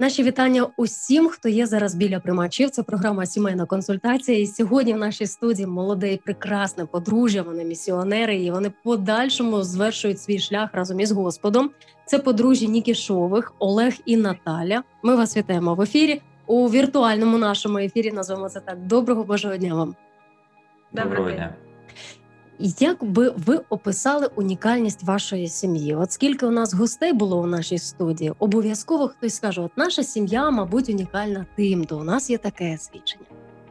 Наші вітання усім, хто є зараз біля приймачів. Це програма Сімейна консультація. І сьогодні в нашій студії молоде і прекрасне подружжя. Вони місіонери, і вони подальшому звершують свій шлях разом із Господом. Це подружжя Нікішових, Олег і Наталя. Ми вас вітаємо в ефірі у віртуальному нашому ефірі. Назвемо це так. Доброго Божого дня вам. Доброго дня. Як би ви описали унікальність вашої сім'ї? От скільки у нас гостей було у нашій студії, обов'язково хтось скаже: от наша сім'я, мабуть, унікальна тим, то у нас є таке свідчення.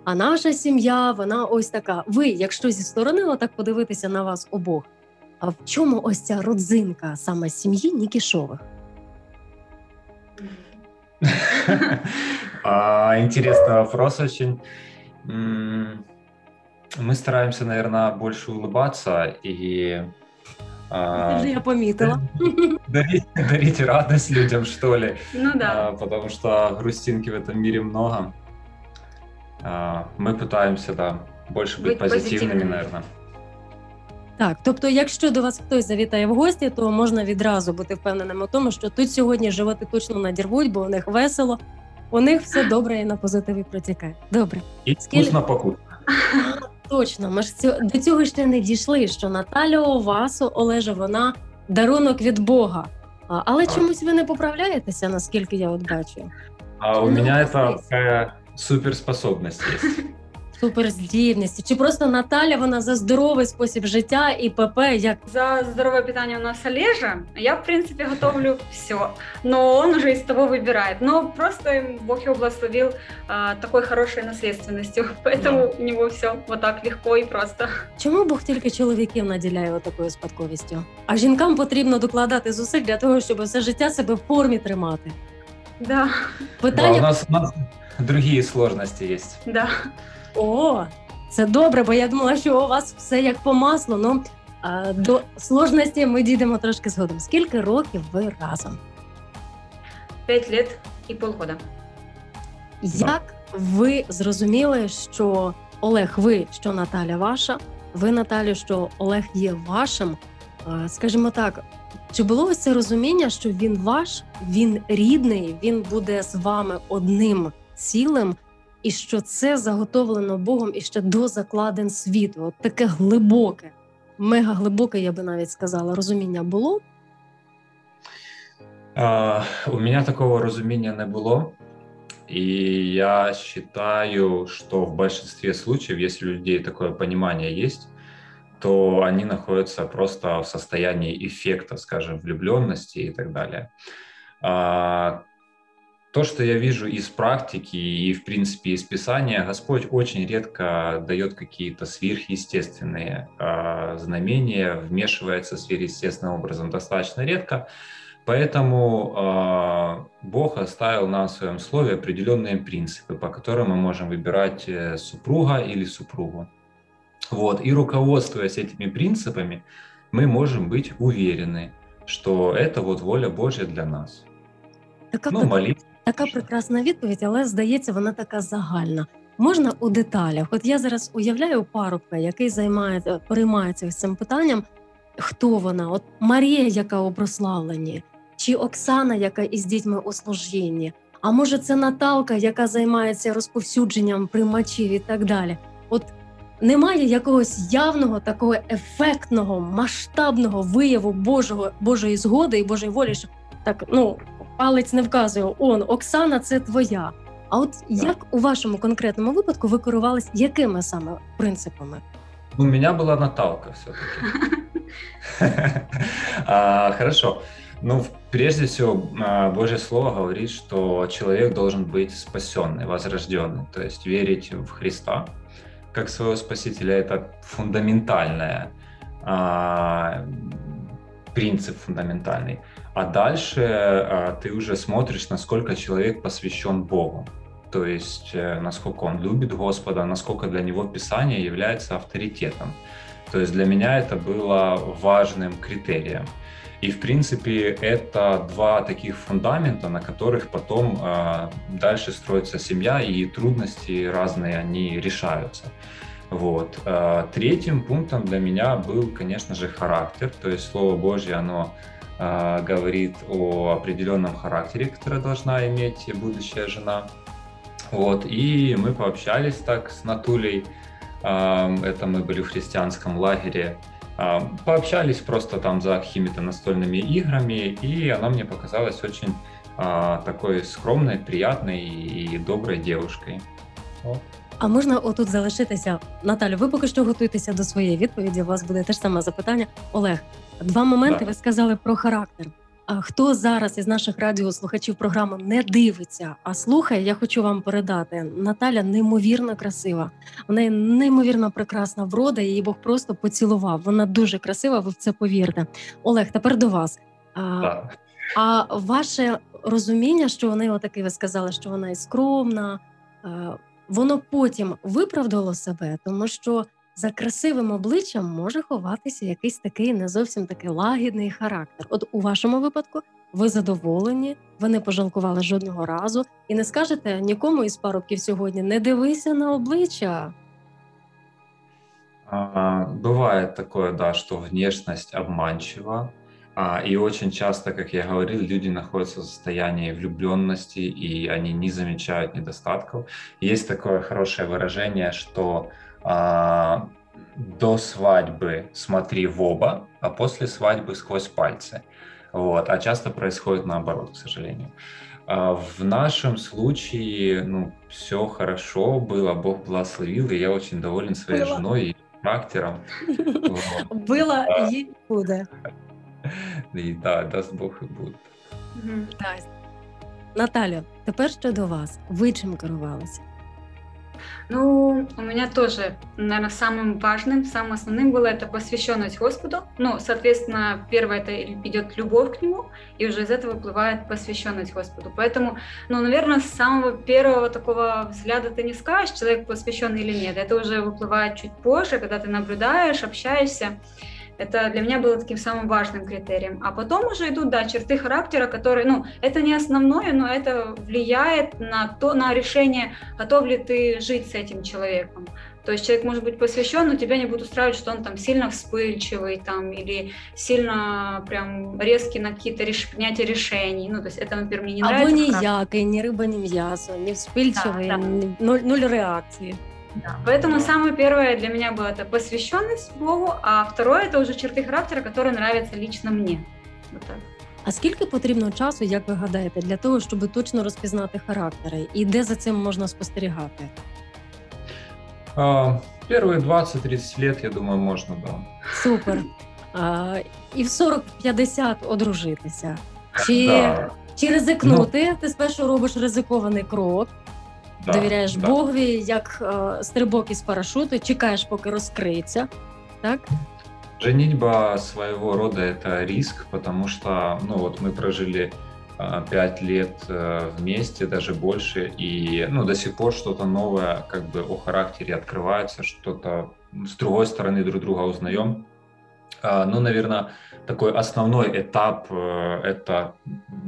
А наша сім'я, вона ось така. Ви, якщо зі сторони отак подивитися на вас обох, а в чому ось ця родзинка саме сім'ї Нікішових? Интересный вопрос очень Мы стараемся, наверное, больше улыбаться и Это же я пометила. дарить, дарить радость людям, что ли. Ну да. А, потому что грустинки в этом мире много. А, мы пытаемся, да, больше быть, Быть позитивными, позитивными. наверное. Так, тобто, якщо до вас хтось завітає в гості, то можна відразу бути впевненим у тому, що тут сьогодні животи точно надірвуть, бо у них весело, у них все добре і на позитиві протікає. Добре. И Скелли- вкусно покушать. Точно, ми ж до цього ще не дійшли. Що Наталя Овасу, Олежа, вона дарунок від Бога. А, але чомусь ви не поправляєтеся, наскільки я от бачу. А у мене це суперспособність. Суперздібності. Чи просто Наталя вона за здоровий спосіб життя і ПП, як За здоровое питание у нас Олежа. Я, в принципе, готовлю все. Но он уже из того выбирает. Но просто Бог его благословил а, такой хорошей наследственностью. Поэтому у него все вот так легко и просто. чому Бог тільки чоловіків наділяє такою спадковістю? А жінкам потрібно докладати зусиль для того, щоб все життя себе в формі тримати. Да, Да, у нас, у нас другие сложности есть. да. О, це добре, бо я думала, що у вас все як по маслу. Ну а, до сложності ми дійдемо трошки згодом. Скільки років ви разом? Пять лет и полгода. Як ви зрозуміли, що Олег, ви, що Наталя ваша, ви Наталю, що Олег є вашим? Скажімо так, чи було ось це розуміння, що він ваш, він рідний, він буде з вами одним цілим, і що це заготовлено Богом і ще до закладин світу? От таке глибоке, мега глибоке, я би навіть сказала, розуміння було. А, У меня такого разумения не было. И я считаю, что в большинстве случаев, если у людей такое понимание есть, то они находятся просто в состоянии эффекта, скажем, влюбленности и так далее. А, То, что я вижу из практики и, в принципе, из Писания, Господь очень редко дает какие-то сверхъестественные а, знамения, вмешивается сверхъестественным образом достаточно редко. Поэтому э, Бог оставил нам в своем слове определенные принципы, по которым мы можем выбирать э, супруга или супругу. Вот. И руководствуясь этими принципами, мы можем быть уверены, что это вот воля Божья для нас. Така Ну, прик- молитва. Така прекрасна відповідь, але здається, вона така загальна. Можна у деталях? От я зараз уявляю парубка, який займається, переймається цим питанням. Хто вона? От Марія, яка у прославленні, чи Оксана, яка із дітьми у служінні? А може, це Наталка, яка займається розповсюдженням приймачів і так далі? От немає якогось явного, такого ефектного, масштабного вияву Божого Божої згоди і Божої волі, що так ну палець не вказує, он Оксана, це твоя. А от як у вашому конкретному випадку ви керувались якими саме принципами? Ну, у меня была Наталка все-таки. А, хорошо. Ну, прежде всего, а, Божье Слово говорит, что человек должен быть спасенный, возрожденный, то есть верить в Христа как своего Спасителя. Это фундаментальное, а, принцип фундаментальный. А дальше ты уже смотришь, насколько человек посвящен Богу то есть э, насколько он любит Господа, насколько для него Писание является авторитетом. То есть для меня это было важным критерием. И, в принципе, это два таких фундамента, на которых потом э, дальше строится семья, и трудности разные, они решаются. Вот. Э, третьим пунктом для меня был, конечно же, характер. То есть Слово Божье, оно говорит о определенном характере, который должна иметь будущая жена. Вот, и мы пообщались так с Натулей, это мы были в христианском лагере, пообщались просто там за какими-то настольными играми, и она мне показалась очень а, такой скромной, приятной і доброю дівчиною. А можна отут залишитися, Наталю? Ви поки що готуєтеся до своєї відповіді. У вас буде те ж саме запитання. Олег, два моменти. Да. Ви сказали про характер. А хто зараз із наших радіослухачів програми не дивиться, а слухає, я хочу вам передати. Наталя неймовірно красива. В неї неймовірно прекрасна врода. Її Бог просто поцілував. Вона дуже красива. Ви в це повірте. Олег, тепер до вас. А, а ваше розуміння, що вони отаки ви сказали, що вона і скромна, воно потім виправдало себе, тому що за красивим обличчям може ховатися якийсь такий не зовсім такий лагідний характер. От у вашому випадку ви задоволені, ви не пожалкували жодного разу і не скажете нікому із парубків сьогодні не дивися на обличчя. А, бывает такое, да, что внешность обманчива, и очень часто, как я говорил, люди находятся в состоянии влюбленности, и они не замечают недостатков. Есть такое хорошее выражение, что а, до свадьбы смотри в оба, а после свадьбы сквозь пальцы. Вот. А часто происходит наоборот, к сожалению. А в нашем случае ну, все хорошо было, Бог благословил, и я очень доволен своей было. женой и характером. Было и будет. І да, дасть Бог і буде. Наталя, тепер щодо вас. Ви чим керувалися? Ну, у меня тоже, наверное, самым важным, самым основным было это посвященность Господу. Ну, соответственно, первое это идет любовь к Нему, и уже из этого выплывает посвященность Господу. Поэтому, ну, наверное, с самого первого такого взгляда ты не скажешь, человек посвященный или нет. Это уже выплывает чуть позже, когда ты наблюдаешь, общаешься. Это для меня было таким самым важным критерием. А потом уже идут, да, черты характера, которые, ну, это не основное, но это влияет на то, на решение, готов ли ты жить с этим человеком. То есть человек может быть посвящен, но тебя не будет устраивать, что он там сильно вспыльчивый там, или сильно прям резкий на какие-то реш... принятия решений. Ну, то есть это, например, мне не Або нравится. Або ніякий, ні риба, ні м'ясо, ні вспильчивий, да, да. нуль, нуль реакції. Да. Поэтому самое первое для меня было это посвященность Богу, а второе это уже черты характера, которые нравятся лично мне. Вот так. А скільки потрібно часу, як ви гадаєте, для того, щоб точно розпізнати характери, і де за цим можна спостерігати? А, Первые 20-30 лет, я думаю, можна, да. Супер. А, І в 40-50 одружитися. Чи, да. чи ризикнути? Ну, Ти спершу робиш ризикований крок, да, довіряєш да. Богові, як е, стрибок із парашуту, чекаєш, поки розкриється. Так? Женитьба своего рода это риск, потому что, ну вот мы прожили пять лет э, вместе, даже больше, и ну, до сих пор что-то новое как бы о характере открывается, что-то с другой стороны друг друга узнаем. Ну, наверное, такой основной этап э, это,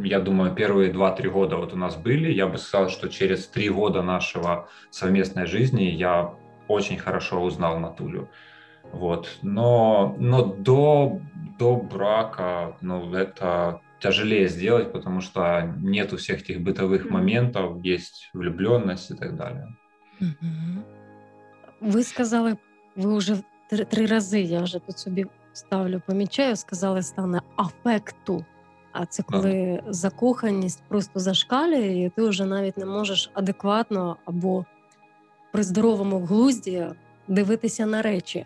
я думаю, первые 2-3 года вот у нас были. Я бы сказал, что через 3 года нашего совместной жизни я очень хорошо узнал Натулю. Вот. Но, но до, до брака ну, это тяжелее сделать, потому что нету всех этих бытовых mm-hmm. моментов, есть влюбленность и так далее. Mm-hmm. Ви сказали, ви вже три, три рази, я вже тут собі ставлю, помічаю, сказали стане афекту. А це коли ага. закоханість просто зашкалює, і ти вже навіть не можеш адекватно або при здоровому глузді дивитися на речі.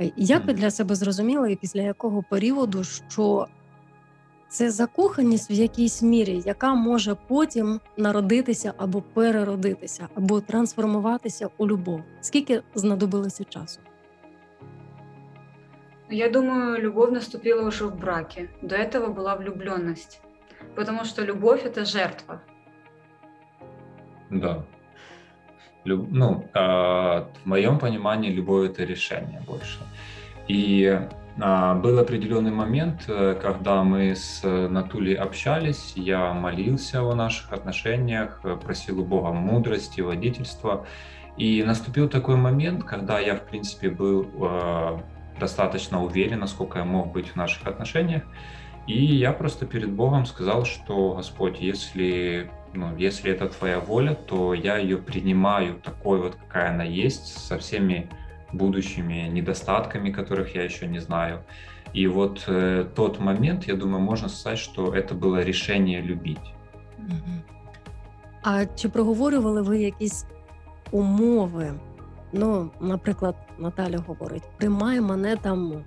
Е, Як ви для себе зрозуміли, і після якого періоду, що це закоханість в якійсь мірі, яка може потім народитися або переродитися, або трансформуватися у любов? Скільки знадобилося часу? Я думаю, любовь наступила уже в браке. До этого была влюбленность. Потому что любовь это жертва. Да. Люб- Ну, а, в моем понимании, любовь это решение больше. И а, был определенный момент, э, когда мы с Натулей общались, я молился о наших отношениях, э, просил у Бога мудрости, водительства. И наступил такой момент, когда я, в принципе, был э, достаточно уверен, насколько я мог быть в наших отношениях. И я просто перед Богом сказал, что Господь, если, ну, если это твоя воля, то я ее принимаю такой вот, какая она есть, со всеми будущими недостатками, которых я еще не знаю. И вот э, тот момент, я думаю, можно сказать, что это было решение любить. А чи проговорювали якісь умови? Ну, наприклад, Наталя говорить: приймай мене там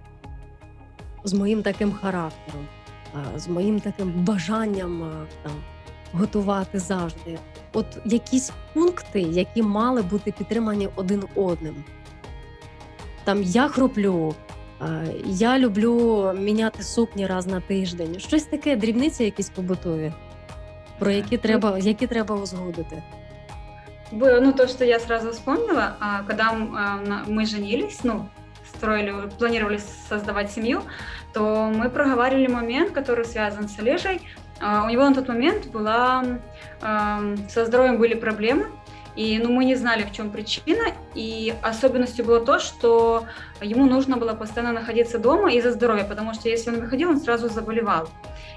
з моїм таким характером, з моїм таким бажанням там готувати завжди. От якісь пункти, які мали бути підтримані один одним. Там я хроплю, я люблю міняти сукні раз на тиждень. Щось таке, дрібниці якісь побутові, про які треба, які треба узгодити. Было, ну, то, что я сразу вспомнила, а, когда а, мы женились, ну, строили, планировали создавать семью, то мы проговаривали момент, который связан с Олежей. А, У него на тот момент была, со здоровьем были проблемы, и ну, мы не знали, в чем причина, и особенностью было то, что ему нужно было постоянно находиться дома из-за здоровья, потому что если он выходил, он сразу заболевал.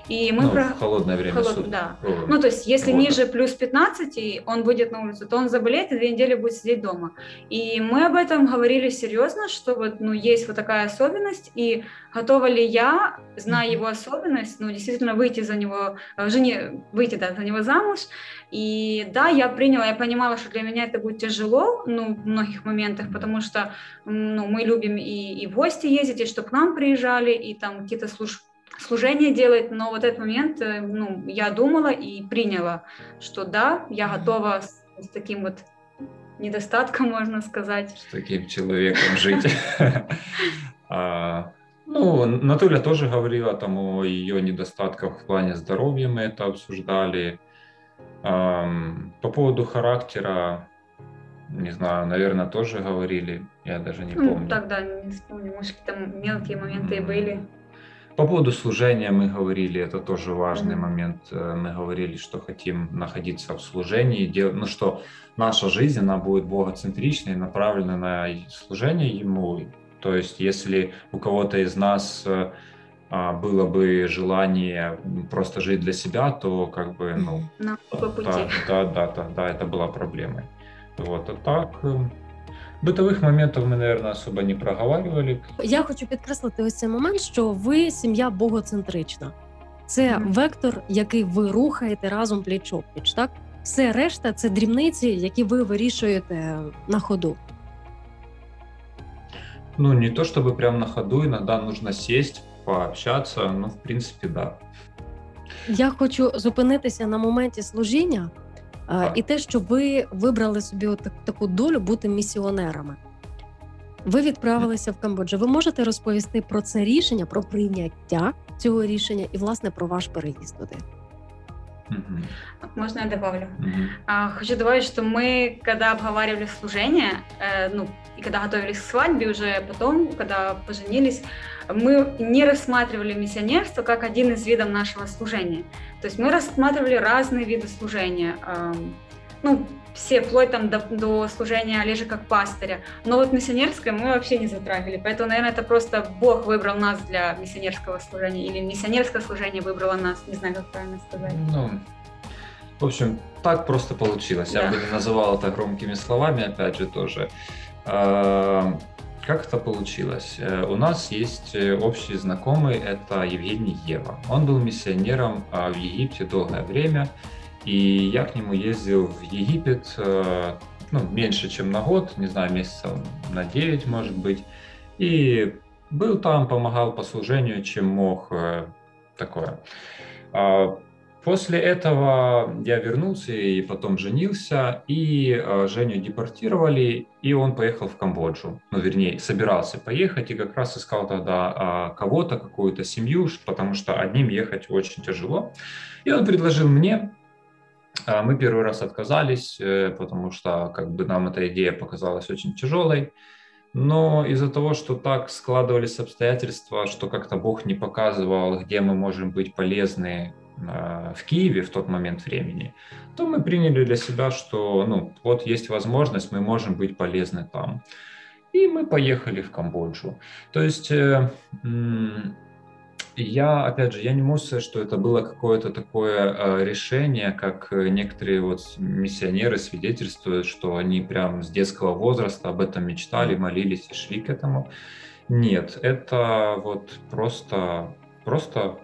И мы ну, про- в холодное время Холод- суток. да. О, Ну, то есть, если Вот. ниже плюс 15, и он выйдет на улицу, то он заболеет и две недели будет сидеть дома. И мы об этом говорили серьезно, что вот, ну, есть вот такая особенность, и готова ли я, зная его особенность, ну, действительно выйти за него, э, жене, выйти, да, за него замуж. И да, я приняла, я понимала, что для меня это будет тяжело, ну, в многих моментах, потому что, ну, мы любим и, и в гости ездить, и чтобы к нам приезжали, и там какие-то служ- служения делать, но вот этот момент, э, ну, я думала и приняла, что да, я готова с, с таким вот недостатком, можно сказать. с таким человеком жить. А, Ну, Наталья тоже говорила там о ее недостатках в плане здоровья, мы это обсуждали. По поводу характера, не знаю, наверное, тоже говорили, я даже не Ну, помню. тогда не вспомню, может, какие-то мелкие моменты и были. По поводу служения мы говорили, это тоже важный Мгм. момент. Э, Мы говорили, что хотим находиться в служении, дел- ну что наша жизнь, она будет богоцентричной, направлена на служение Ему. То есть, если у кого-то из нас э, а, было бы желание просто жить для себя, то как бы, ну, пути. да, да, да, да, да, это была проблемой. Вот, а так, э, бытовых моментов мы, наверное, особо не проговаривали. Я хочу підкреслити ось цей момент, що ви сім'я богоцентрична. Це Мгм. вектор, який ви рухаєте разом пліч опліч. Так, все решта це дрібниці, які ви вирішуєте на ходу. Ну, не то чтобы прям на ходу, иногда нужно сесть, пообщаться, ну, в принципе, да. Я хочу зупинитися на моменті служіння а, Так. і те, що ви вибрали собі от так- таку долю бути місіонерами. Ви відправилися в Камбоджу. Ви можете розповісти про це рішення, про прийняття цього рішення і, власне, про ваш переїзд туди. Мгм. Можно я добавлю? Мгм. А, Хочу добавить, что мы, когда обговаривали служение, э, ну, и когда готовились к свадьбе, уже потом, когда поженились, мы не рассматривали миссионерство как один из видов нашего служения. То есть мы рассматривали разные виды служения. Ну, все, вплоть там до, до служения Олежа как пастыря. Но вот миссионерское мы вообще не затрагивали. Поэтому, наверное, это просто Бог выбрал нас для миссионерского служения. Или миссионерское служение выбрало нас. Не знаю, как правильно сказать. Ну, в общем, так просто получилось. Я Да. бы не называл это громкими словами, опять же, тоже. А, Как это получилось? Э, У нас есть э, общий знакомый, это Евгений Ева. Он был миссионером а, в Египте долгое время, и я к нему ездил в Египет, э, ну, меньше, чем на год, не знаю, месяцев на 9, может быть. И был там, помогал по служению, чем мог, такое. А, После этого я вернулся и потом женился, и э, Женю депортировали, и он поехал в Камбоджу. Ну, вернее, собирался поехать, и как раз искал тогда э, кого-то, какую-то семью, потому что одним ехать очень тяжело. И он предложил мне, э, мы первый раз отказались, э, потому что как бы нам эта идея показалась очень тяжелой. Но из-за того, что так складывались обстоятельства, что как-то Бог не показывал, где мы можем быть полезны в Киеве в тот момент времени, то мы приняли для себя, что ну, вот есть возможность, мы можем быть полезны там. И мы поехали в Камбоджу. То есть э, я, опять же, я не могу сказать, что это было какое-то такое э, решение, как некоторые вот миссионеры свидетельствуют, что они прям с детского возраста об этом мечтали, молились и шли к этому. Нет, это вот просто, просто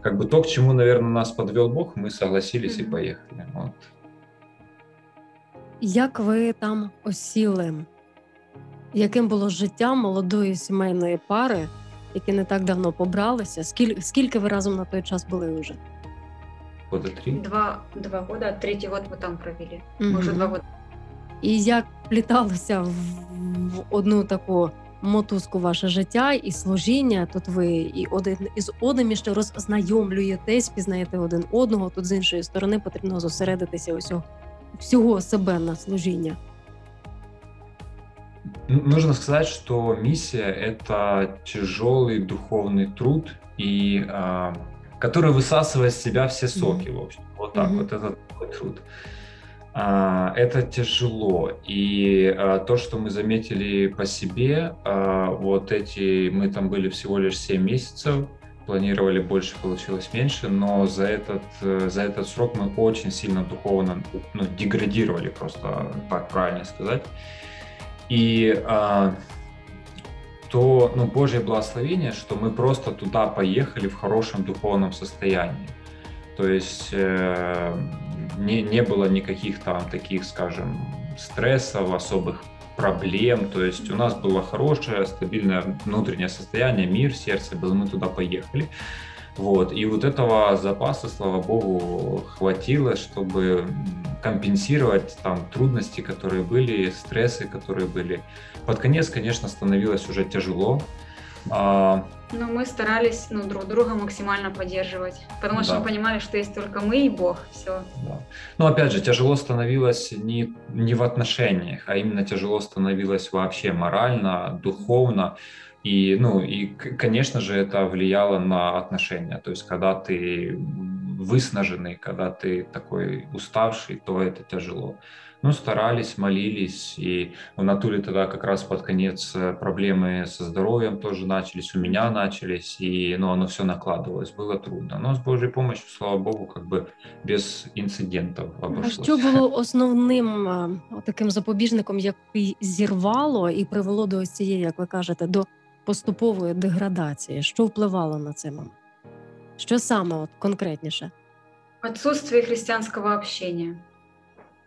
как бы то, к чему, наверное, нас подвел Бог, мы согласились mm-hmm. і поїхали. От. Як ви там осіли? Яким було життя молодої сімейної пари, які не так давно побралися? Скільки, скільки ви разом на той час були вже? Года три. Два, два года, третій год ми там провели. Ми mm-hmm. вже два года. І як пліталося в, в одну таку мотузку ваше життя і служіння. Тут ви і один із одним ще роззнайомлюєтесь, пізнаєте один одного. Тут з іншої сторони потрібно зосередитися усього всього себе на служіння. Нужно сказать, что миссия – это тяжелый духовный труд, и, а, который высасывает из себя все соки, mm-hmm. в общем. Вот так mm-hmm. вот это труд. А, это тяжело. И а, то, что мы заметили по себе, а, вот эти, мы там были всего лишь 7 месяцев, планировали больше, получилось меньше, но за этот, э, за этот срок мы очень сильно духовно ну, деградировали, просто так правильно сказать. И то ну, Божье благословение, что мы просто туда поехали в хорошем духовном состоянии. То есть э, не, не было никаких там таких, скажем, стрессов, особых проблем. То есть у нас было хорошее, стабильное внутреннее состояние, мир, сердце было, мы туда поехали. Вот. И вот этого запаса, слава богу, хватило, чтобы компенсировать там трудности, которые были, стрессы, которые были. Под конец, конечно, становилось уже тяжело. А... Но мы старались ну, друг друга максимально поддерживать, потому да. что мы понимали, что есть только мы и Бог, все. Да. Но опять же, тяжело становилось не, не в отношениях, а именно тяжело становилось вообще морально, духовно. И, ну, и, конечно же, это влияло на отношения. То есть, когда ты выснаженный, когда ты такой уставший, то это тяжело. Ну, старались, молились, и в натуре тогда как раз под конец э, проблемы со здоровьем тоже начались, у меня начались, и ну, оно все накладывалось, было трудно. Но с Божьей помощью, слава Богу, как бы без інцидентів обошлося. А що було основним таким запобіжником, який зірвало і привело до ось цієї, як ви кажете, до поступової деградації? Що впливало на це момент? Що саме от конкретніше? Отсутствие христианского общения.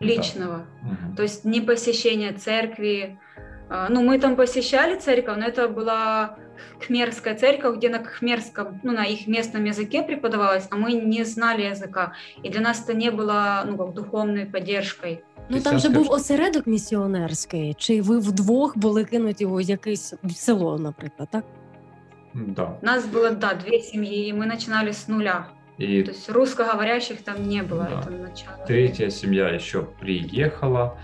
личного. Да. То есть не посещение церкви. А, ну, мы там посещали церковь, но это была Хмерская церковь, где на хмерском, ну, на их местном языке преподавалось, а мы не знали языка. И для нас это не было, ну, как духовной поддержкой. Ну там же був осередок місіонерський. Чи ви вдвох були кинуті у якесь село, наприклад, так? Да. Нас было, да, две семьи, и мы начинали с нуля. И... То есть русскоговорящих там не было. Да. Это начало. Третья семья еще приехала.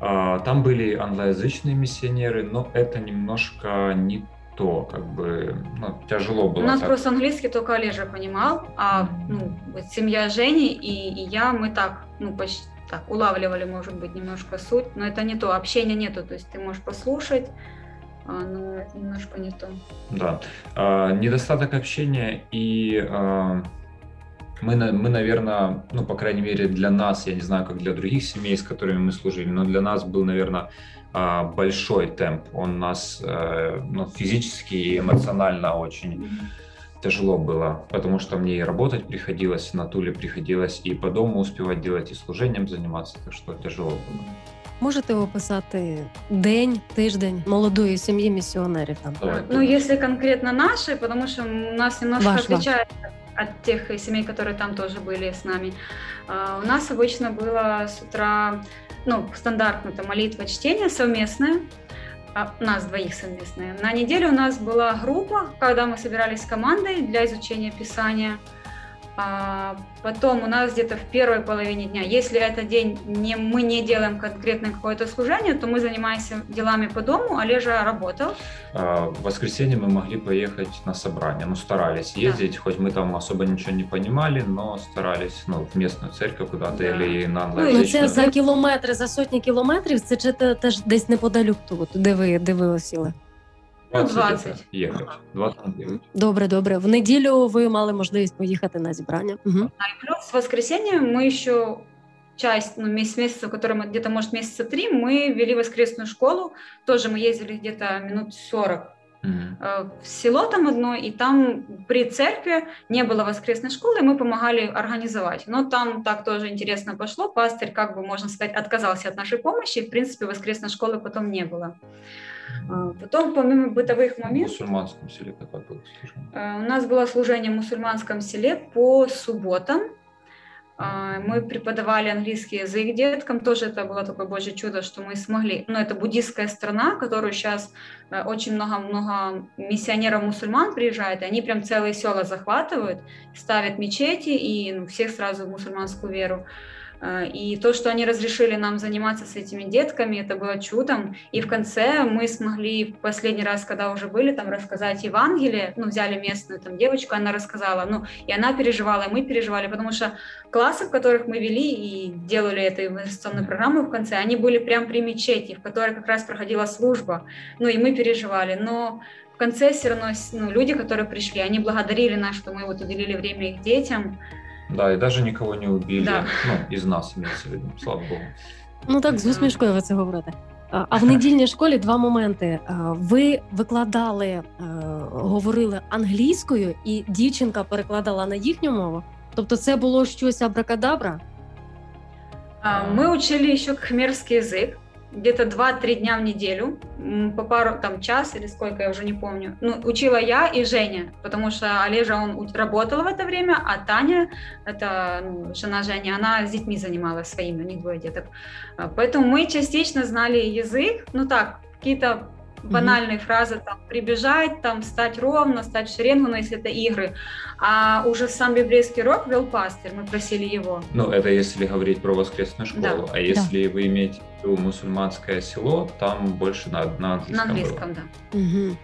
А, там были англоязычные миссионеры, но это немножко не то, как бы, ну, тяжело было. У нас так. просто английский только Олежа понимал, а ну, вот семья Жени и, и я, мы так, ну, почти так улавливали, может быть, немножко суть, но это не то, общения нету, то есть ты можешь послушать, а, но немножко не то. Да, а, недостаток общения и мы, мы, наверное, ну, по крайней мере, для нас, я не знаю, как для других семей, с которыми мы служили, но для нас был, наверное, а, большой темп. Он нас э, ну, физически и эмоционально очень тяжело было, потому что мне и работать приходилось, на Туле приходилось и по дому успевать делать, и служением заниматься, так что тяжело было. можете описати день, тиждень молодої сім'ї місіонерів там? Давай, Ну, если конкретно наши, потому что у нас немножко Ваш, ваш. от тех семей, которые там тоже были с нами. А, У нас обычно было с утра, ну, стандартно, это молитва, чтение совместное, а, у нас двоих совместное. На неделю у нас была группа, когда мы собирались командой для изучения Писания. А потом у нас где-то в первой половине дня, если этот день не, мы не делаем конкретно какое-то служение, то мы занимаемся делами по дому, Олежа работал. А, В воскресенье мы могли поехать на собрание, ну старались ездить, хоть мы там особо ничего не понимали, но старались, ну, в местную церковь куда-то Да. или на Ну, це англоязычную. за кілометри, за сотні кілометрів. Це чи те- теж десь неподалік тут, де ви, де ви осіли? 20 20. где-то ехать, 20 ехать. Добре, добре. В неділю ви мали можливість поїхати на зібрання. Угу. Плюс в воскресенье мы еще часть, ну, месяц, месяца, который мы где-то, может, месяца три, мы вели воскресную школу. Тоже мы ездили где-то минут 40 Мгм. э, в село там одно, и там при церкви не было воскресной школы, и мы помогали организовать. Но там так тоже интересно пошло. Пастырь, как бы, можно сказать, отказался от нашей помощи. В принципе, воскресной школы потом не было. А, Потом, помимо бытовых В моментов, мусульманском селе такое было служение. Э, У нас было служение в мусульманском селе по субботам. А, Мы преподавали английский язык деткам. Тоже это было такое божье чудо, что мы смогли. Но это буддийская страна, которую сейчас очень много-много миссионеров-мусульман приезжает. И они прям целые села захватывают, ставят мечети и ну, всех сразу в мусульманскую веру. Э, И то, что они разрешили нам заниматься с этими детками, это было чудом. И в конце мы смогли в последний раз, когда уже были, там рассказать Евангелие. Ну, взяли местную там девочку, она рассказала. Ну, и она переживала, и мы переживали, потому что классы, в которых мы вели и делали эту инвестиционную программу в конце, они были прям при мечети, в которой как раз проходила служба. Ну, и мы переживали. Но в конце все равно ну, люди, которые пришли, они благодарили нас, что мы вот уделили время их детям. Да, и даже никого не убили. Да. Ну, из нас имеется в виду, слава богу. Ну так, з усмішкою ви це говорите. А в недільній школі два моменти. Ви викладали, е, говорили англійською, і дівчинка перекладала на їхню мову. Тобто, це було щось абракадабра. Мы учили еще кхмерский язык, где-то 2-3 дня в неделю, по пару, там, час или сколько, я уже не помню. Ну, учила я и Женя, потому что Олежа, он работал в это время, а Таня, это ну, жена Жени, она с детьми занималась своими, у них двое деток. А, Поэтому мы частично знали язык, ну так, какие-то банальные фразы, там, прибежать, там, стать ровно, стать в шеренгу, но если это игры. А уже сам библейский урок вел пастырь, мы просили его. Ну, это если говорить про воскресную школу. Да. А если вы имеете в виду мусульманское село, там больше на, на английском. На было. английском, да. Угу.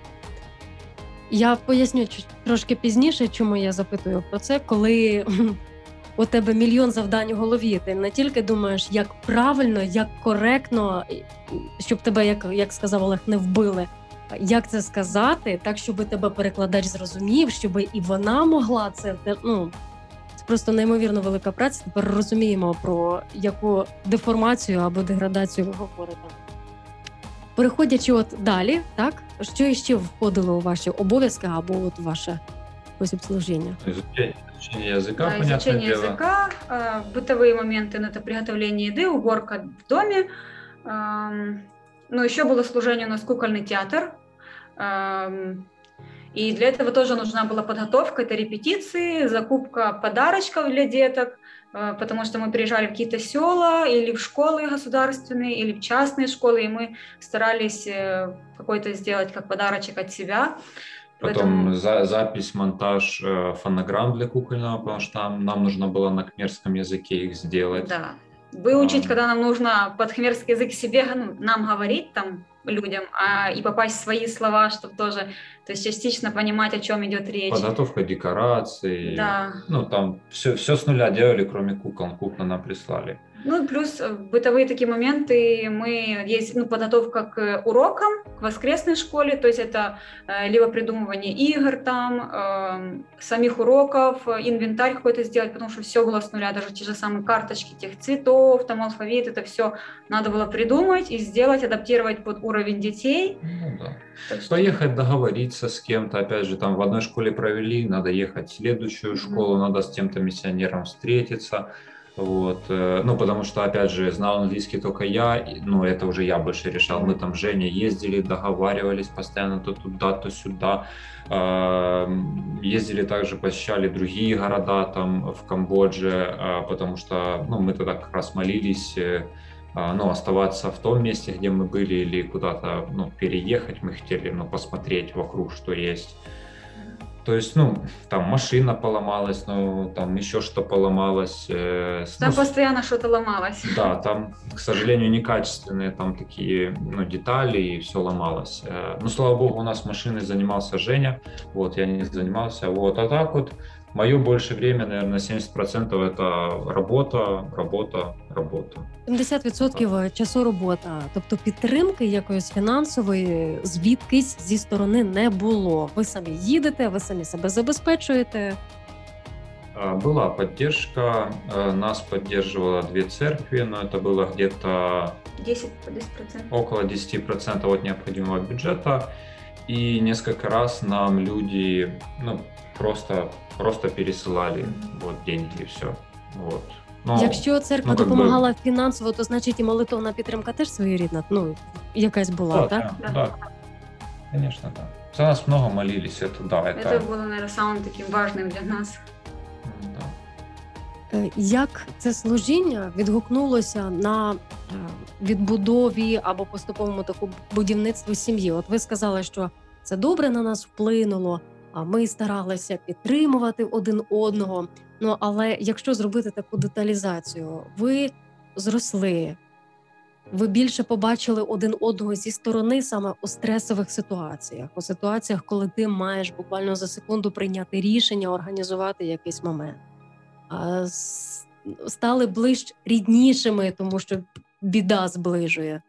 Я поясню чуть- трошки пізніше, чому я запитую про це, коли у тебе мільйон завдань у голові. Ти не тільки думаєш, як правильно, як коректно, щоб тебе, як, як сказав Олег, не вбили. Як це сказати, так щоб тебе перекладач зрозумів, щоб і вона могла це ну, це просто неймовірно велика праця. Тепер розуміємо про яку деформацію або деградацію ви говорите. Переходячи от далі, так що ще входило у ваші обов'язки або от ваше спосіб служіння? Изучение, изучение языка, Да, понятное изучение дело. языка, э, бытовые моменты, ну, это приготовление еды, уборка в доме. Эм, Ну, еще было служение у нас кукольный театр. И для этого тоже нужна была подготовка, это репетиции, закупка подарочков для деток, э, потому что мы приезжали в какие-то села или в школы государственные, или в частные школы, и мы старались э, какой-то сделать как подарочек от себя. Потом Поэтому- за- запись, монтаж э, фонограмм для кукольного, потому что нам, нам нужно было на кхмерском языке их сделать. Да. Выучить, А. когда нам нужно под хмерский язык себе, ну, нам говорить там людям, а и попасть в свои слова, чтобы тоже, то есть частично понимать, о чем идет речь. Подготовка декораций. Да. Ну, там все, все с нуля делали, кроме кукол. Куклы нам прислали. Ну и плюс э, бытовые такие моменты, мы есть ну, подготовка к урокам, к воскресной школе, то есть это э, либо придумывание игр там, эм, самих уроков, э, инвентарь какой-то сделать, потому что все было с нуля, даже те же самые карточки тех цветов, там алфавит, это все надо было придумать и сделать, адаптировать под уровень детей. Ну, да. Так что- Поехать договориться с кем-то, опять же, там в одной школе провели, надо ехать в следующую школу, надо с тем-то миссионером встретиться. Вот, э, ну, потому что, опять же, знал английский только я, ну, это уже я больше решал. Мы там, Женя, ездили, договаривались постоянно то туда, то сюда. Э, Ездили также, посещали другие города там в Камбодже, э, потому что, ну, мы тогда как раз молились, ну, оставаться в том месте, где мы были, или куда-то, ну, переехать. Мы хотели, ну, посмотреть вокруг, что есть. То есть, ну, там машина поломалась, ну, там еще что поломалось. Э, Там ну, постоянно что-то ломалось. Да, там, к сожалению, некачественные там такие ну, детали, и все ломалось. Э, Ну, слава богу, у нас машиной занимался Женя, вот, я не занимался, вот, а так вот, мое больше время, наверное, 70% это работа, работа, работа. 70% часу робота, тобто підтримки якоїсь фінансової звідкись зі сторони не було. Ви самі їдете, ви самі себе забезпечуєте. А, Была поддержка, э, нас поддерживало две церкви, но это было где-то 10 по 10%. около 10% от необходимого бюджета. И несколько раз нам люди ну, просто, просто пересылали вот, деньги и все. Вот. Но, Якщо церква ну, как би- допомагала фінансово, то значить і молитовна підтримка теж своєрідна. Ну якась була, да, так? да, да. Конечно, да. За нас много молились, это да, это, Это было, наверное, самым таким важным для нас. да. Е, Як це служіння відгукнулося на е, відбудові або поступовому таку будівництву сім'ї? От ви сказали, що це добре на нас вплинуло, а ми старалися підтримувати один одного. Ну але якщо зробити таку деталізацію, ви зросли, ви більше побачили один одного зі сторони саме у стресових ситуаціях, у ситуаціях, коли ти маєш буквально за секунду прийняти рішення, організувати якийсь момент. А, Стали ближч ріднішими, тому що біда зближує.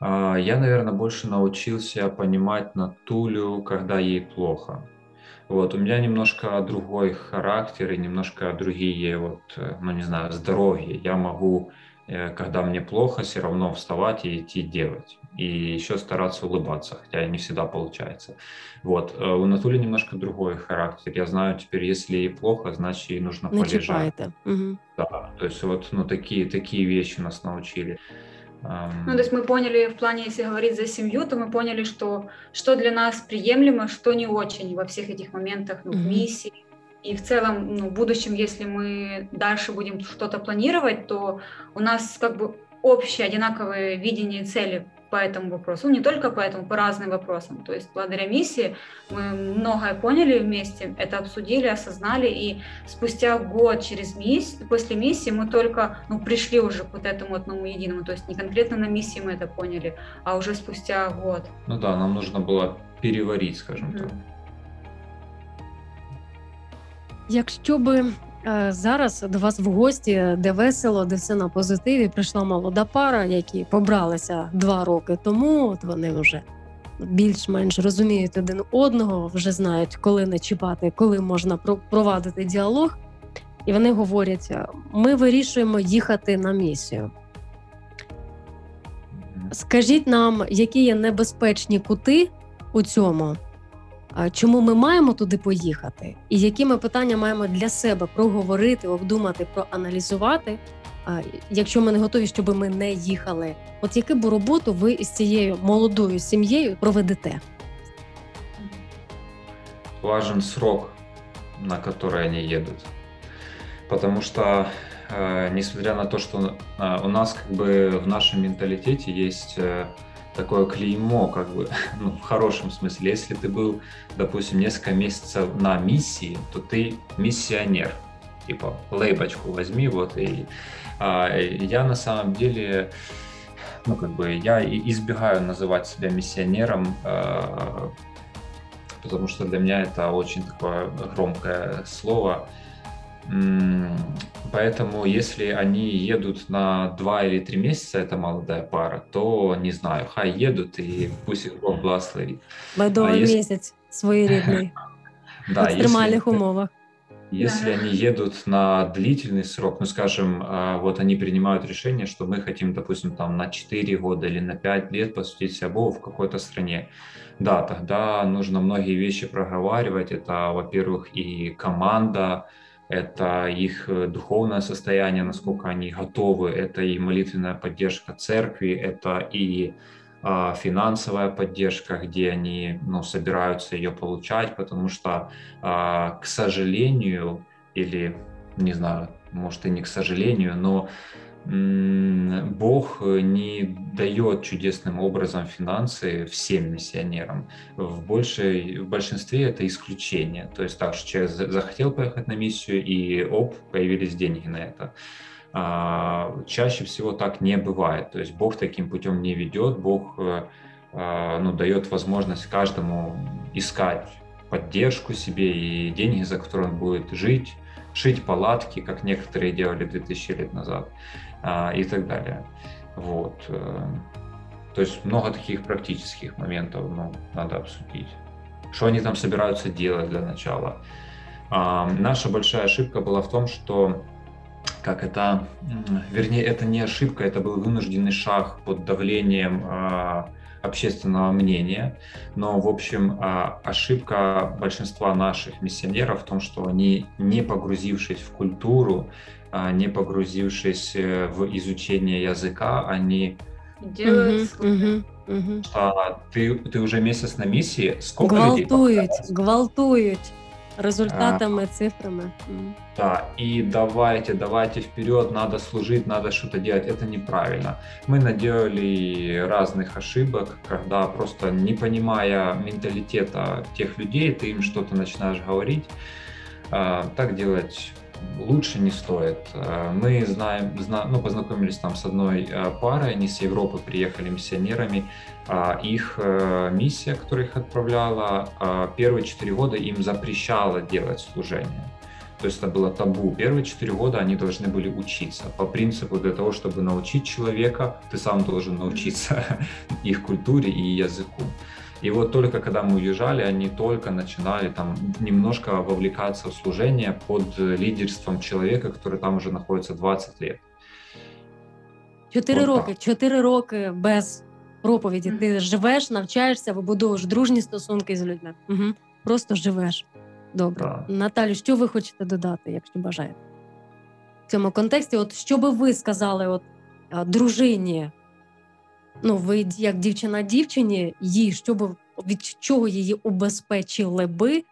А, Я, наверное, больше научился понимать Натулю, когда ей плохо. Вот, у меня немножко другой характер и немножко другие, вот, э, ну, не знаю, здоровье. Я могу, э, когда мне плохо, все равно вставать и идти делать. И еще стараться улыбаться, хотя не всегда получается. Вот, э, у Натули немножко другой характер. Я знаю теперь, если ей плохо, значит, ей нужно Не полежать. Угу. Да, то есть вот, ну, такие, такие вещи нас научили. Ну, то есть мы поняли в плане, если говорить за семью, то мы поняли, что, что для нас приемлемо, что не очень во всех этих моментах, ну, в миссии. И в целом, ну, в будущем, если мы дальше будем что-то планировать, то у нас как бы общее, одинаковое видение цели по этому вопросу. Ну, не только по этому, по разным вопросам. То есть благодаря миссии мы многое поняли вместе, это обсудили, осознали, и спустя год через миссию, после миссии мы только ну, пришли уже к вот этому одному единому. То есть не конкретно на миссии мы это поняли, а уже спустя год. Ну да, нам нужно было переварить, скажем Мгм. так. Якщо би зараз до вас в гості, де весело, де все на позитиві, прийшла молода пара, які побралися два роки тому, от вони вже більш-менш розуміють один одного, вже знають, коли не чіпати, коли можна про- провадити діалог. І вони говорять: ми вирішуємо їхати на місію. Скажіть нам, які є небезпечні кути у цьому, чому ми маємо туди поїхати, і які ми питання маємо для себе проговорити, обдумати, проаналізувати, а, якщо ми не готові, щоб ми не їхали. От яку роботу ви із цією молодою сім'єю проведете? Важен срок, на который они едут. Потому что, э, несмотря на то, что э, у нас как бы в нашем менталитете есть э, такое клеймо, как бы, ну, в хорошем смысле. Если ты был, допустим, несколько месяцев на миссии, то ты миссионер. Типа, лейбочку возьми, вот, и а, я на самом деле, ну, как бы, я избегаю называть себя миссионером, э, потому что для меня это очень такое громкое слово. М, Поэтому, если они едут на два или три месяца, это молодая пара, то не знаю, хай едут и пусть их Бог благословит. Медовий А якщо- місяць своєрідний в Да, екстремальних если, умовах. если они едут на длительный срок, ну, скажем, а, вот они принимают решение, что мы хотим, допустим, там на 4 года или на 5 лет посвятить себя Богу в какой-то стране, да, тогда нужно многие вещи проговаривать. Это, во-первых, и команда, это их э, духовное состояние, насколько они готовы, это и молитвенная поддержка церкви, это и а, финансовая поддержка, где они ну, собираются ее получать, потому что, а, к сожалению, или не знаю, может и не к сожалению, но Бог не дает чудесным образом финансы всем миссионерам. В, большей, в большинстве это исключение. То есть так, что человек захотел поехать на миссию, и оп, появились деньги на это. А, чаще всего так не бывает. То есть Бог таким путем не ведет, Бог э, а, ну, дает возможность каждому искать поддержку себе и деньги, за которые он будет жить, шить палатки, как некоторые делали 2000 лет назад и так далее. Вот. Э, то есть много таких практических моментов ну, надо обсудить. Что они там собираются делать для начала. А, наша большая ошибка была в том, что как это, вернее, это не ошибка, это был вынужденный шаг под давлением а, общественного мнения. Но, в общем, а, ошибка большинства наших миссионеров в том, что они, не погрузившись в культуру, а, не погрузившись э, в изучение языка, они делают угу, А, ты, ты уже месяц на миссии, сколько гвалтують, людей? Гвалтують результатами, а, цифрами. Да, и давайте, давайте вперед, надо служить, надо что-то делать. Это неправильно. Мы наделали разных ошибок, когда просто не понимая менталитета тех людей, ты им что-то начинаешь говорить. А, так делать лучше не стоит. Э, мы знаем, ну, познакомились там с одной э, парой, они с Европы приехали миссионерами. А их э, миссия, которая их отправляла, первые четыре года им запрещала делать служение. То есть это было табу. Первые четыре года они должны были учиться. По принципу, для того, чтобы научить человека, ты сам должен научиться их культуре и языку. И вот только когда мы уезжали, они только начинали там немножко вовлекаться в служение под лидерством человека, который там уже находится 20 лет. Чотири вот роки, чотири роки без проповіді. Ти живеш, навчаєшся, вибудовуєш дружні стосунки з людьми. Угу. Просто живеш. Добре. Да. Наталю, що ви хочете додати, якщо бажаєте? В цьому контексті, от що би ви сказали, от дружині ну ви як дівчина дівчині, їй що би від чого її убезпечили би,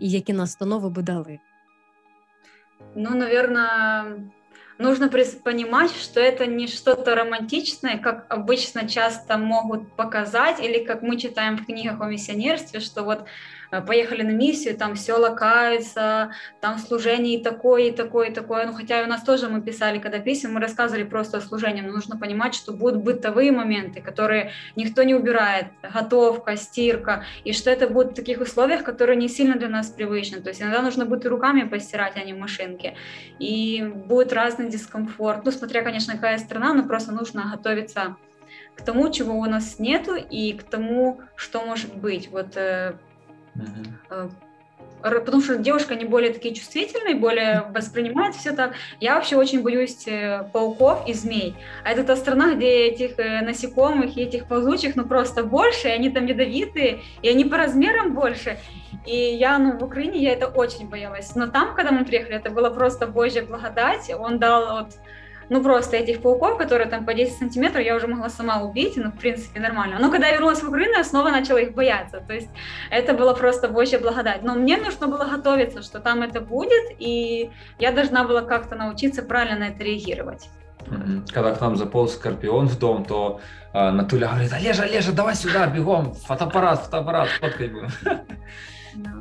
і які настанови би дали? Ну, наверное, нужно понимать, что это не что-то романтичное, как обычно часто могут показать, или как мы читаем в книгах о миссионерстве, что вот Э, поехали на миссию, там все лакается, там служение и такое, и такое, и такое. Ну, хотя у нас тоже мы писали, когда писем, мы рассказывали просто о служении, но нужно понимать, что будут бытовые моменты, которые никто не убирает, готовка, стирка, и что это будет в таких условиях, которые не сильно для нас привычны. То есть иногда нужно будет руками постирать, а не в машинке. И будет разный дискомфорт. Ну, смотря, конечно, какая страна, но просто нужно готовиться к тому, чего у нас нету, и к тому, что может быть. Вот э, Угу. Потому что девушка не более такие чувствительные, более воспринимает все так. Я вообще очень боюсь э, пауков и змей. А это та страна, где этих э, насекомых и этих ползучих ну просто больше, и они там ядовитые, и они по размерам больше. И я, ну, в Украине я это очень боялась. Но там, когда мы приехали, это было просто Божья благодать. Он дал вот ну, просто этих пауков, которые там по 10 сантиметров, я уже могла сама убить, ну, в принципе, нормально. Но когда я вернулась в Украину, я снова начала их бояться. То есть это было просто Божья благодать. Но мне нужно было готовиться, что там это будет, и я должна была как-то научиться правильно на это реагировать. Когда к нам заполз скорпион в дом, то э, Натуля говорит, Олежа, Олежа, давай сюда, бегом, фотоаппарат, фотоаппарат, фоткай будем.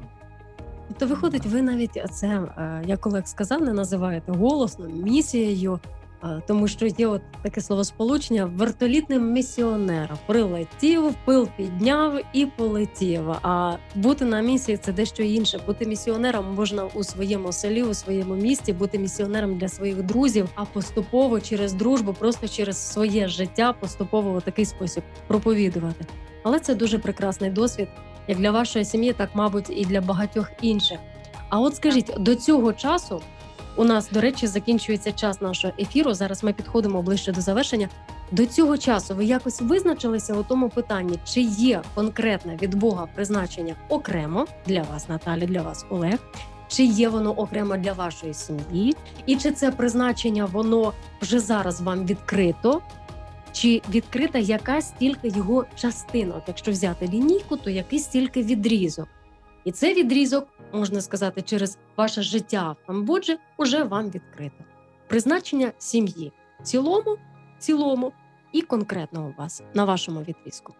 То виходить, ви навіть це, як Олег сказав, не називаєте голосно місією, тому що є от таке словосполучення вертолітним місіонером. Прилетів, пил підняв і полетів. А бути на місії це дещо інше. Бути місіонером можна у своєму селі, у своєму місті, бути місіонером для своїх друзів, а поступово через дружбу, просто через своє життя, поступово у такий спосіб проповідувати. Але це дуже прекрасний досвід, як для вашої сім'ї, так мабуть, і для багатьох інших. А от скажіть до цього часу. У нас, до речі, закінчується час нашого ефіру. Зараз ми підходимо ближче до завершення. До цього часу ви якось визначилися у тому питанні, чи є конкретне від Бога призначення окремо для вас, Наталі, для вас, Олег, чи є воно окремо для вашої сім'ї, і чи це призначення воно вже зараз вам відкрито, чи відкрита якась тільки його частина. Якщо взяти лінійку, то якийсь тільки відрізок. І цей відрізок, можна сказати, через ваше життя в Камбоджі уже вам відкрито. Призначення сім'ї в цілому, цілому і конкретно у вас на вашому відрізку.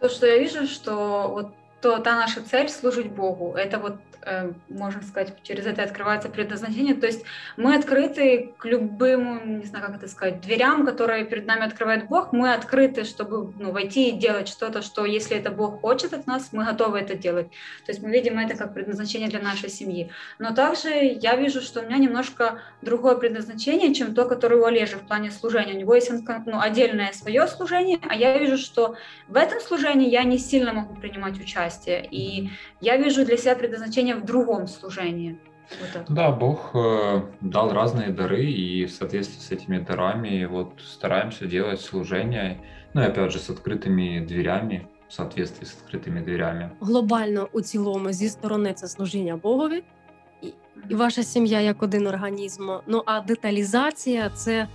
То, что я вижу, что вот то та наша цель служить Богу. Это вот, э, можно сказать, через это открывается предназначение. То есть мы открыты к любым, не знаю, как это сказать, дверям, которые перед нами открывает Бог. Мы открыты, чтобы ну, войти и делать что-то, что если это Бог хочет от нас, мы готовы это делать. То есть мы видим это как предназначение для нашей семьи. Но также я вижу, что у меня немножко другое предназначение, чем то, которое у Олежи в плане служения. У него есть ну, отдельное свое служение, а я вижу, что в этом служении я не сильно могу принимать участие участие. И я вижу для себя предназначение в другом служении. Вот да, Бог э, дал разные дары, и в соответствии с этими дарами вот стараемся делать служение, ну и опять же с открытыми дверями, в соответствии з відкритими дверями. Глобально у цілому зі сторони це служіння Богові, і, і ваша сім'я як один організм. Ну а деталізація це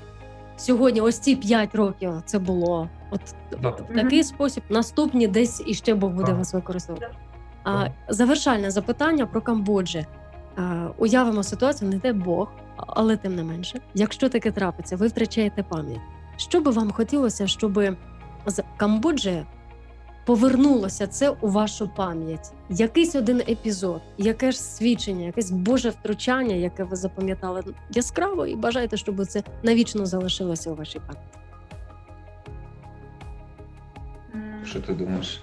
сьогодні, ось ці 5 років це було От да. в такий спосіб наступні десь іще Бог буде вас використовувати. А завершальне запитання про Камбоджі. Уявимо ситуацію, не те Бог, але тим не менше, якщо таке трапиться, ви втрачаєте пам'ять. Що би вам хотілося, щоб з Камбоджі повернулося це у вашу пам'ять? Якийсь один епізод, яке ж свідчення, якесь Боже втручання, яке ви запам'ятали яскраво, і бажаєте, щоб це навічно залишилося у вашій пам'яті? Что ты думаешь?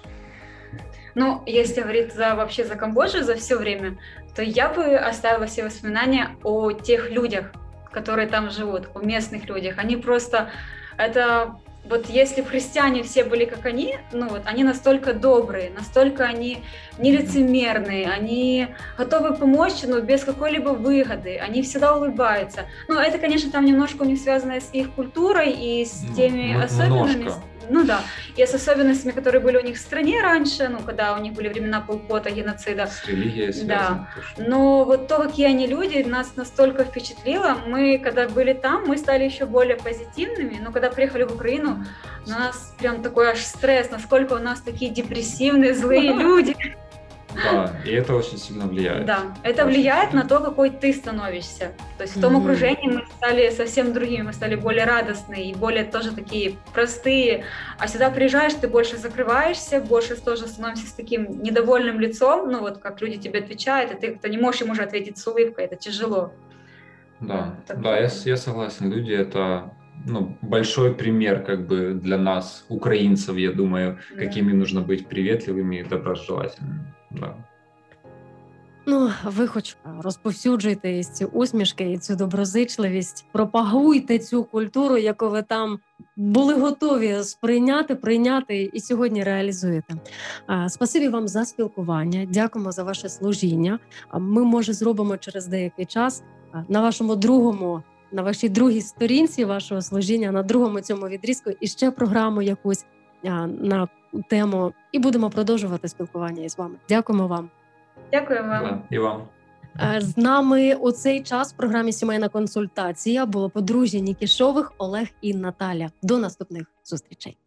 Ну, если говорить за вообще за Камбоджу за все время, то я бы оставила все воспоминания о тех людях, которые там живут, о местных людях. Они просто это вот если бы христиане все были как они, ну вот они настолько добрые, настолько они нелицемерные, они готовы помочь, но без какой-либо выгоды, они всегда улыбаются. Ну, это, конечно, там немножко у них связано с их культурой и с ну, теми ну, особенностями. Ну да, и с особенностями, которые были у них в стране раньше, ну, когда у них были времена полпота, геноцида. С религией связано. Да. Но вот то, какие они люди, нас настолько впечатлило. Мы, когда были там, мы стали еще более позитивными, но когда приехали в Украину, у нас прям такой аж стресс, насколько у нас такие депрессивные, злые люди. Да, и это очень сильно влияет. Да, это очень влияет сильно. на то, какой ты становишься. То есть в том mm-hmm. окружении мы стали совсем другими, мы стали более радостные и более тоже такие простые. А сюда приезжаешь, ты больше закрываешься, больше тоже становишься с таким недовольным лицом, ну вот как люди тебе отвечают, и ты, ты не можешь им уже ответить с улыбкой, это тяжело. Да, так да, я, я согласен. Люди это ну, большой пример как бы для нас, украинцев, я думаю, да. какими нужно быть приветливыми и доброжелательными. Да. Ну, ви хоч розповсюджуйте ці усмішки і цю доброзичливість, пропагуйте цю культуру, яку ви там були готові сприйняти, прийняти і сьогодні реалізуєте. Спасибі вам за спілкування. Дякуємо за ваше служіння. Ми, може, зробимо через деякий час на вашому другому, на вашій другій сторінці вашого служіння, на другому цьому відрізку і ще програму якусь на тему, і будемо продовжувати спілкування із вами. Дякуємо вам. Дякую вам і вам. Е, з нами у цей час в програмі Сімейна консультація було подружжя Нікішових Олег і Наталя. До наступних зустрічей.